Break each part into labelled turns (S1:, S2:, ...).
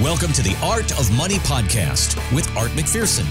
S1: Welcome to the Art of Money podcast with Art McPherson.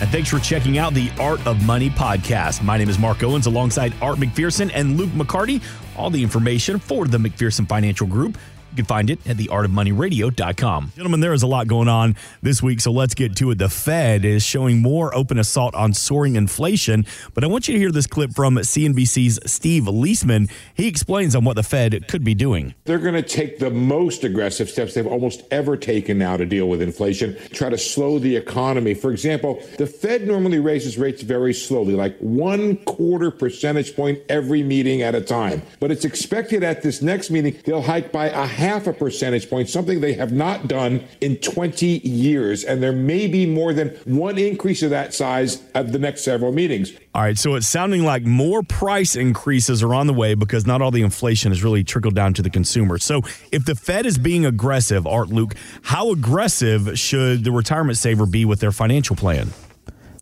S2: And thanks for checking out the Art of Money podcast. My name is Mark Owens alongside Art McPherson and Luke McCarty. All the information for the McPherson Financial Group you can find it at theartofmoneyradio.com. Gentlemen, there is a lot going on this week, so let's get to it. The Fed is showing more open assault on soaring inflation, but I want you to hear this clip from CNBC's Steve Liesman. He explains on what the Fed could be doing.
S3: They're going to take the most aggressive steps they've almost ever taken now to deal with inflation, try to slow the economy. For example, the Fed normally raises rates very slowly, like one quarter percentage point every meeting at a time. But it's expected at this next meeting, they'll hike by a half a percentage point, something they have not done in 20 years. And there may be more than one increase of that size at the next several meetings.
S2: All right, so it's sounding like more price increases are on the way because not all the inflation has really trickled down to the consumer. So, if the Fed is being aggressive, Art Luke, how aggressive should the retirement saver be with their financial plan?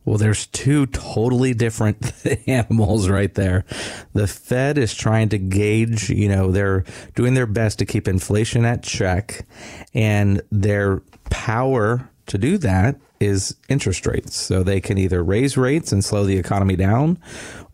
S4: Well, there's two totally different animals right there. The Fed is trying to gauge, you know, they're doing their best to keep inflation at check, and their power to do that is interest rates. So they can either raise rates and slow the economy down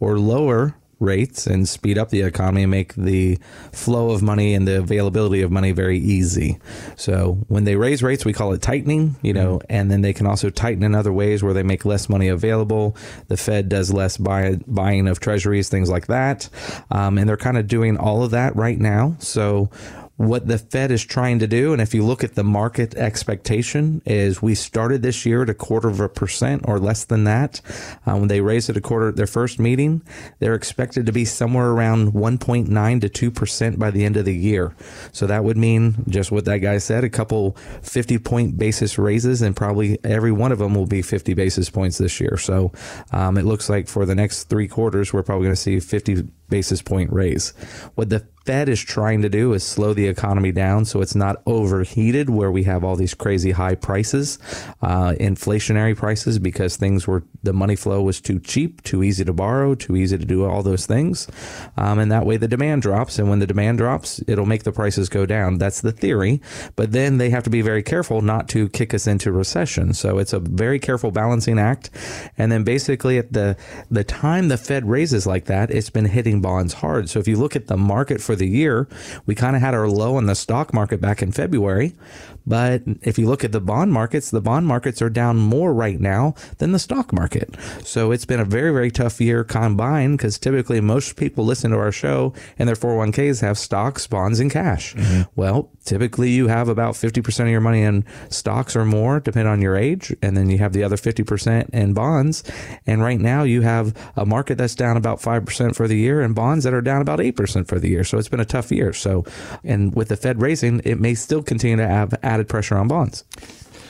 S4: or lower rates and speed up the economy and make the flow of money and the availability of money very easy. So when they raise rates, we call it tightening, you know, mm-hmm. and then they can also tighten in other ways where they make less money available. The Fed does less buy, buying of treasuries, things like that. Um, and they're kind of doing all of that right now. So what the Fed is trying to do. And if you look at the market expectation, is we started this year at a quarter of a percent or less than that. Uh, when they raised it a quarter at their first meeting, they're expected to be somewhere around 1.9 to 2 percent by the end of the year. So that would mean just what that guy said: a couple 50 point basis raises, and probably every one of them will be 50 basis points this year. So um, it looks like for the next three quarters, we're probably going to see 50 basis point raise. What the Fed is trying to do is slow the economy down so it's not overheated where we have all these crazy high prices, uh, inflationary prices, because things were, the money flow was too cheap, too easy to borrow, too easy to do all those things. Um, and that way the demand drops. And when the demand drops, it'll make the prices go down. That's the theory. But then they have to be very careful not to kick us into recession. So it's a very careful balancing act. And then basically at the, the time the Fed raises like that, it's been hitting bonds hard. So if you look at the market for the year, we kind of had our low in the stock market back in February. But if you look at the bond markets, the bond markets are down more right now than the stock market. So it's been a very, very tough year combined because typically most people listen to our show and their 401ks have stocks, bonds, and cash. Mm-hmm. Well, typically you have about 50% of your money in stocks or more, depending on your age. And then you have the other 50% in bonds. And right now you have a market that's down about 5% for the year and bonds that are down about 8% for the year. So it's been a tough year. So, and with the Fed raising, it may still continue to have added pressure on bonds.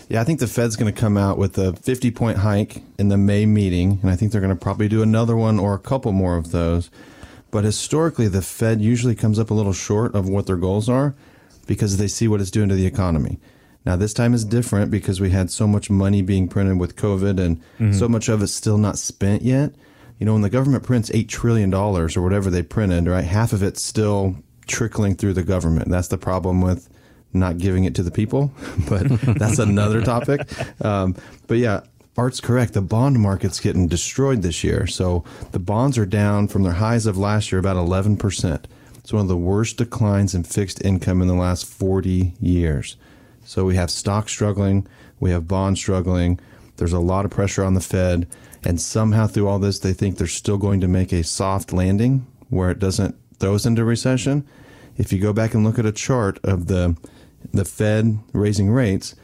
S5: Yeah, I think the Fed's going to come out with a 50 point hike in the May meeting, and I think they're going to probably do another one or a couple more of those. But historically, the Fed usually comes up a little short of what their goals are because they see what it's doing to the economy. Now, this time is different because we had so much money being printed with COVID and mm-hmm. so much of it's still not spent yet. You know, when the government prints $8 trillion or whatever they printed, right, half of it's still trickling through the government. That's the problem with not giving it to the people, but that's another topic. Um, but yeah, Art's correct. The bond market's getting destroyed this year. So the bonds are down from their highs of last year about 11%. It's one of the worst declines in fixed income in the last 40 years. So we have stocks struggling, we have bonds struggling. There's a lot of pressure on the Fed. And somehow through all this, they think they're still going to make a soft landing where it doesn't throw us into recession. If you go back and look at a chart of the the Fed raising rates,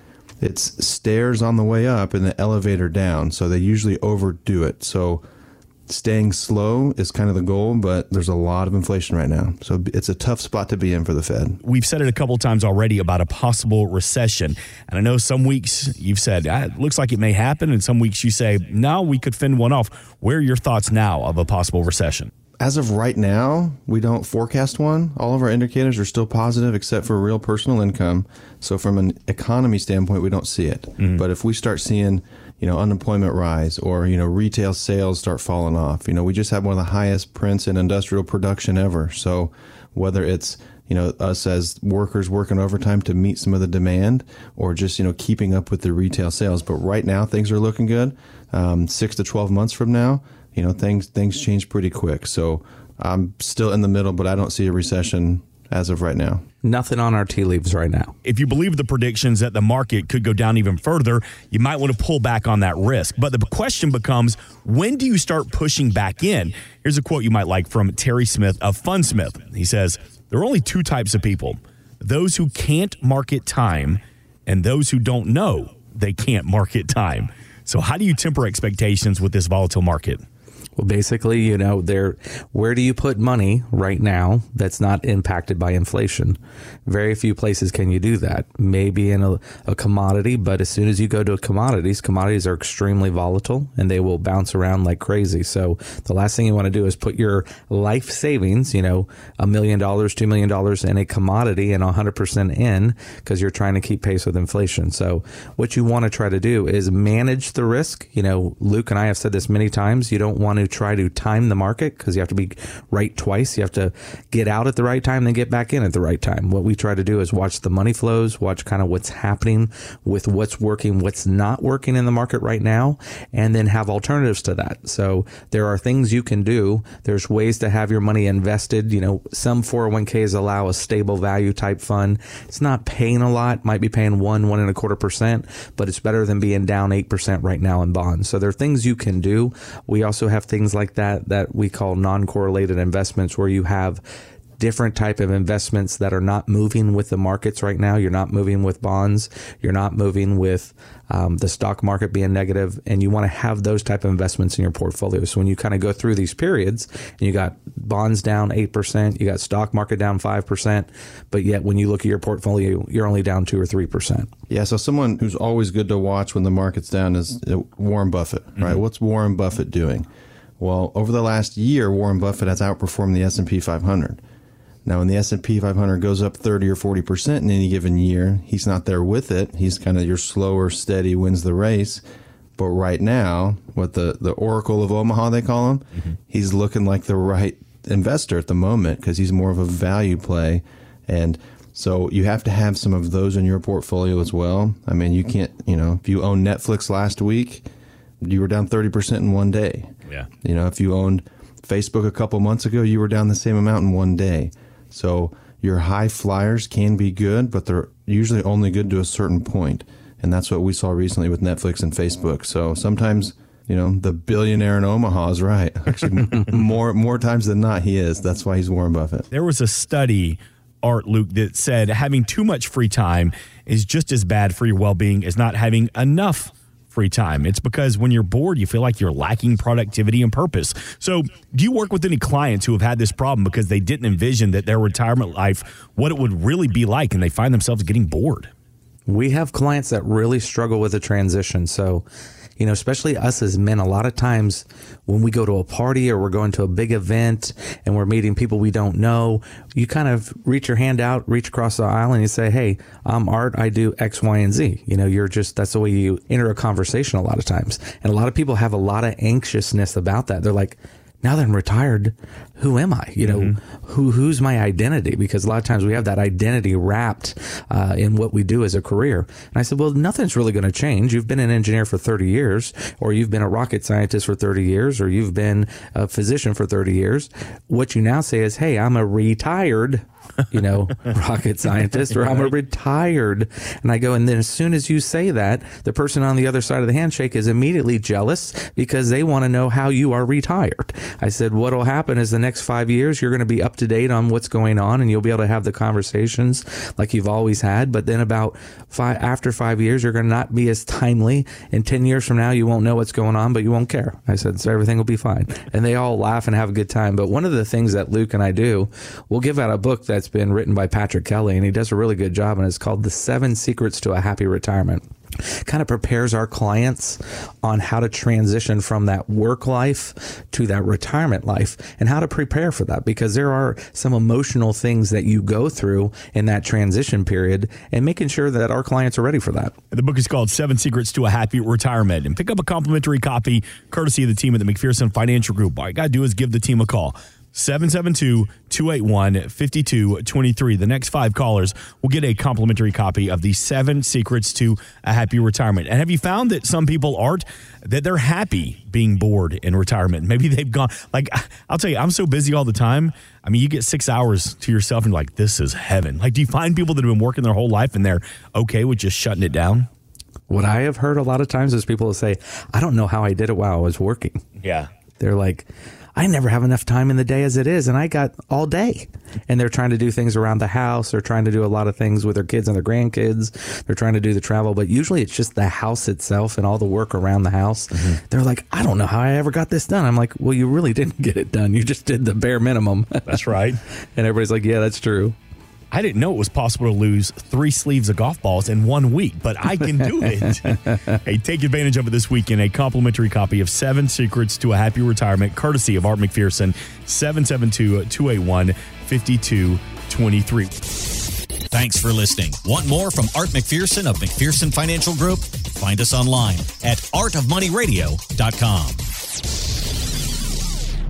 S5: it's stairs on the way up and the elevator down. So they usually overdo it. So staying slow is kind of the goal, but there's a lot of inflation right now. So it's a tough spot to be in for the Fed.
S2: We've said it a couple times already about a possible recession. And I know some weeks you've said ah, it looks like it may happen, and some weeks you say, no, we could fend one off. Where are your thoughts now of a possible recession?
S5: as of right now, we don't forecast one. All of our indicators are still positive except for real personal income. So from an economy standpoint, we don't see it. Mm-hmm. But if we start seeing, you know, unemployment rise or, you know, retail sales start falling off, you know, we just have one of the highest prints in industrial production ever. So whether it's, you know, us as workers working overtime to meet some of the demand or just, you know, keeping up with the retail sales. But right now things are looking good. Um, six to 12 months from now, you know, things, things change pretty quick. So I'm still in the middle, but I don't see a recession as of right now.
S4: Nothing on our tea leaves right now.
S2: If you believe the predictions that the market could go down even further, you might want to pull back on that risk. But the question becomes when do you start pushing back in? Here's a quote you might like from Terry Smith of Fundsmith. He says, There are only two types of people those who can't market time and those who don't know they can't market time. So, how do you temper expectations with this volatile market?
S4: Well, basically, you know, there. Where do you put money right now that's not impacted by inflation? Very few places can you do that. Maybe in a, a commodity, but as soon as you go to commodities, commodities are extremely volatile and they will bounce around like crazy. So the last thing you want to do is put your life savings, you know, a million dollars, two million dollars in a commodity and 100% in because you're trying to keep pace with inflation. So what you want to try to do is manage the risk. You know, Luke and I have said this many times. You don't want to try to time the market because you have to be right twice. You have to get out at the right time, then get back in at the right time. What we try to do is watch the money flows, watch kind of what's happening with what's working, what's not working in the market right now, and then have alternatives to that. So there are things you can do. There's ways to have your money invested. You know, some 401ks allow a stable value type fund. It's not paying a lot, might be paying one, one and a quarter percent, but it's better than being down 8% right now in bonds. So there are things you can do. We also have things like that that we call non-correlated investments where you have different type of investments that are not moving with the markets right now. You're not moving with bonds. You're not moving with um, the stock market being negative, and you want to have those type of investments in your portfolio. So when you kind of go through these periods, and you got bonds down eight percent, you got stock market down five percent, but yet when you look at your portfolio, you're only down two or three percent.
S5: Yeah, so someone who's always good to watch when the market's down is uh, Warren Buffett, right? Mm-hmm. What's Warren Buffett doing? Well, over the last year, Warren Buffett has outperformed the S&P 500. Now, when the S&P 500 goes up 30 or 40% in any given year, he's not there with it. He's kind of your slower, steady wins the race. But right now, what the, the Oracle of Omaha, they call him, mm-hmm. he's looking like the right investor at the moment because he's more of a value play. And so you have to have some of those in your portfolio as well. I mean, you can't, you know, if you own Netflix last week, you were down 30% in one day.
S2: Yeah.
S5: You know, if you owned Facebook a couple months ago, you were down the same amount in one day. So your high flyers can be good, but they're usually only good to a certain point. And that's what we saw recently with Netflix and Facebook. So sometimes, you know, the billionaire in Omaha is right. Actually, more more times than not, he is. That's why he's Warren Buffett.
S2: There was a study, Art Luke, that said having too much free time is just as bad for your well being as not having enough free time. It's because when you're bored, you feel like you're lacking productivity and purpose. So, do you work with any clients who have had this problem because they didn't envision that their retirement life, what it would really be like, and they find themselves getting bored?
S4: We have clients that really struggle with the transition. So, you know, especially us as men, a lot of times when we go to a party or we're going to a big event and we're meeting people we don't know, you kind of reach your hand out, reach across the aisle and you say, Hey, I'm Art. I do X, Y, and Z. You know, you're just, that's the way you enter a conversation a lot of times. And a lot of people have a lot of anxiousness about that. They're like, now that I'm retired, who am I? You know, mm-hmm. who who's my identity? Because a lot of times we have that identity wrapped uh, in what we do as a career. And I said, well, nothing's really going to change. You've been an engineer for 30 years, or you've been a rocket scientist for 30 years, or you've been a physician for 30 years. What you now say is, hey, I'm a retired you know, rocket scientist, or I'm a retired. And I go, and then as soon as you say that, the person on the other side of the handshake is immediately jealous because they want to know how you are retired. I said, what'll happen is the next five years, you're going to be up to date on what's going on and you'll be able to have the conversations like you've always had. But then about five, after five years, you're going to not be as timely. And 10 years from now, you won't know what's going on, but you won't care. I said, so everything will be fine. And they all laugh and have a good time. But one of the things that Luke and I do, we'll give out a book that's been written by Patrick Kelly, and he does a really good job, and it's called The Seven Secrets to a Happy Retirement kind of prepares our clients on how to transition from that work life to that retirement life and how to prepare for that because there are some emotional things that you go through in that transition period and making sure that our clients are ready for that.
S2: The book is called Seven Secrets to a Happy Retirement and pick up a complimentary copy courtesy of the team at the McPherson Financial Group. All you got to do is give the team a call. 772 281 5223. The next five callers will get a complimentary copy of the seven secrets to a happy retirement. And have you found that some people aren't, that they're happy being bored in retirement? Maybe they've gone, like, I'll tell you, I'm so busy all the time. I mean, you get six hours to yourself and you're like, this is heaven. Like, do you find people that have been working their whole life and they're okay with just shutting it down?
S4: What I have heard a lot of times is people will say, I don't know how I did it while I was working.
S2: Yeah.
S4: They're like, I never have enough time in the day as it is, and I got all day. And they're trying to do things around the house. They're trying to do a lot of things with their kids and their grandkids. They're trying to do the travel, but usually it's just the house itself and all the work around the house. Mm-hmm. They're like, I don't know how I ever got this done. I'm like, well, you really didn't get it done. You just did the bare minimum.
S2: That's right.
S4: and everybody's like, yeah, that's true.
S2: I didn't know it was possible to lose three sleeves of golf balls in one week, but I can do it. hey, take advantage of it this weekend. A complimentary copy of Seven Secrets to a Happy Retirement, courtesy of Art McPherson, 772 281 5223.
S1: Thanks for listening. Want more from Art McPherson of McPherson Financial Group? Find us online at artofmoneyradio.com.